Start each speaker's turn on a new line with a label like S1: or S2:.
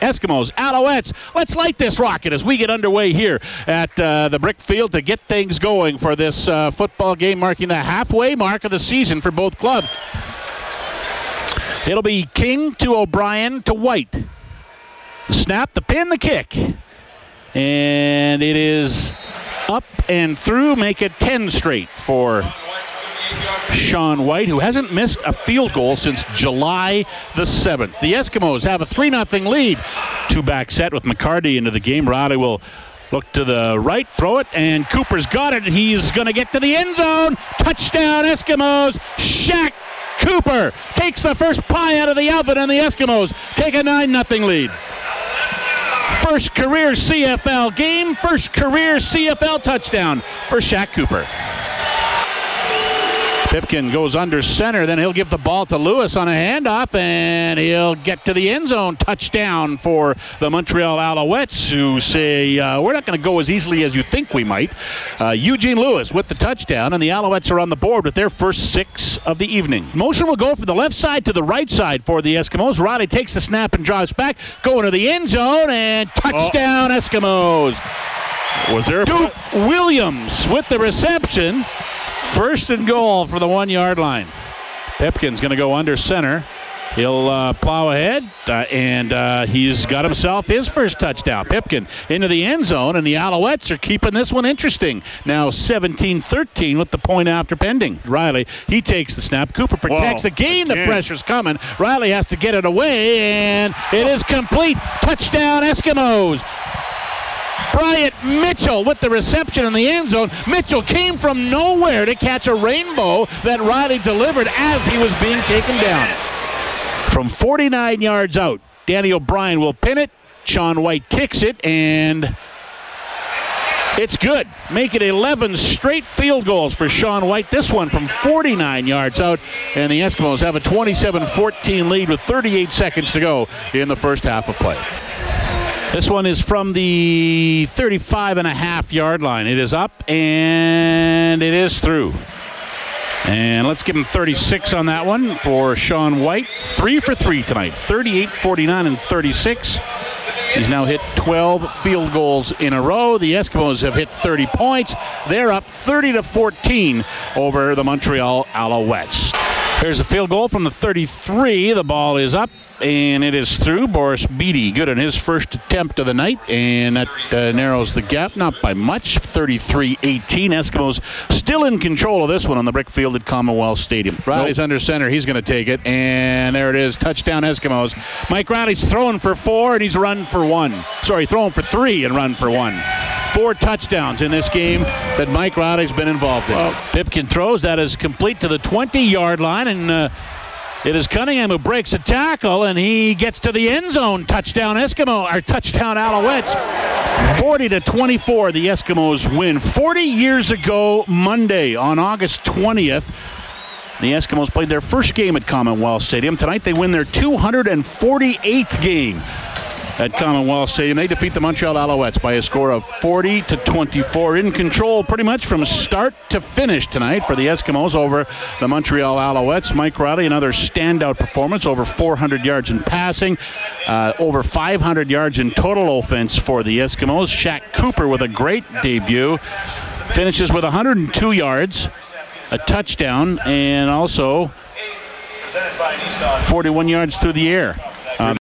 S1: Eskimos, Alouettes. Let's light this rocket as we get underway here at uh, the brick field to get things going for this uh, football game, marking the halfway mark of the season for both clubs. It'll be King to O'Brien to Whyte. Snap, the pin, the kick. And it is up and through, make it 10 straight for Sean Whyte, who hasn't missed a field goal since July the 7th. The Eskimos have a 3 0 lead. Two back set with McCarty into the game. Reilly will look to the right, throw it, and Cooper's got it, he's going to get to the end zone. Touchdown, Eskimos. Shaq Cooper takes the first pie out of the oven, and the Eskimos take a 9 0 lead. First career CFL game, first career CFL touchdown for Shaq Cooper. Pipkin goes under center, then he'll give the ball to Lewis on a handoff, and he'll get to the end zone. Touchdown for the Montreal Alouettes, who say, uh, We're not going to go as easily as you think we might. Uh, Eugene Lewis with the touchdown, and the Alouettes are on the board with their first six of the evening. Motion will go from the left side to the right side for the Eskimos. Reilly takes the snap and drives back, going to the end zone, and touchdown, oh. Eskimos.
S2: Was there
S1: Duke Williams with the reception. First and goal for the one yard line. Pipkin's going to go under center. He'll uh, plow ahead, uh, and uh, he's got himself his first touchdown. Pipkin into the end zone, and the Alouettes are keeping this one interesting. Now 17-13 with the point after pending. Reilly, he takes the snap. Cooper protects
S2: Whoa,
S1: the gain.
S2: again.
S1: The pressure's coming. Reilly has to get it away, and it is complete. Touchdown, Eskimos. Bryant Mitchell with the reception in the end zone. Mitchell came from nowhere to catch a rainbow that Reilly delivered as he was being taken down. From 49 yards out, Danny O'Brien will pin it. Sean Whyte kicks it, and it's good. Make it 11 straight field goals for Sean Whyte. This one from 49 yards out, and the Eskimos have a 27 14 lead with 38 seconds to go in the first half of play. This one is from the 35 and a half yard line. It is up and it is through. And let's give him 36 on that one for Sean Whyte. Three for three tonight 38, 49, and 36. He's now hit 12 field goals in a row. The Eskimos have hit 30 points. They're up 30 to 14 over the Montreal Alouettes. Here's a field goal from the 33. The ball is up and it is through. Boris Bede, good on his first attempt of the night, and that uh, narrows the gap, not by much. 33 18. Eskimos still in control of this one on the brick field at Commonwealth Stadium. Reilly's nope. under center. He's going to take it, and there it is. Touchdown, Eskimos. Mike Reilly's throwing for four, and he's run for one. Sorry, throwing for three and run for one four touchdowns in this game that Mike Reilly's been involved in. Well, Pipkin throws. That is complete to the 20 yard line, and uh, it is Cunningham who breaks a tackle, and he gets to the end zone. Touchdown Eskimo, or touchdown Alouettes. 40 to 24, the Eskimos win. 40 years ago, Monday, on August 20th, the Eskimos played their first game at Commonwealth Stadium. Tonight, they win their 248th game at Commonwealth Stadium. They defeat the Montreal Alouettes by a score of 40 to 24. In control pretty much from start to finish tonight for the Eskimos over the Montreal Alouettes. Mike Reilly, another standout performance, over 400 yards in passing, uh, over 500 yards in total offense for the Eskimos. Shaq Cooper with a great debut. Finishes with 102 yards, a touchdown, and also 41 yards through the air.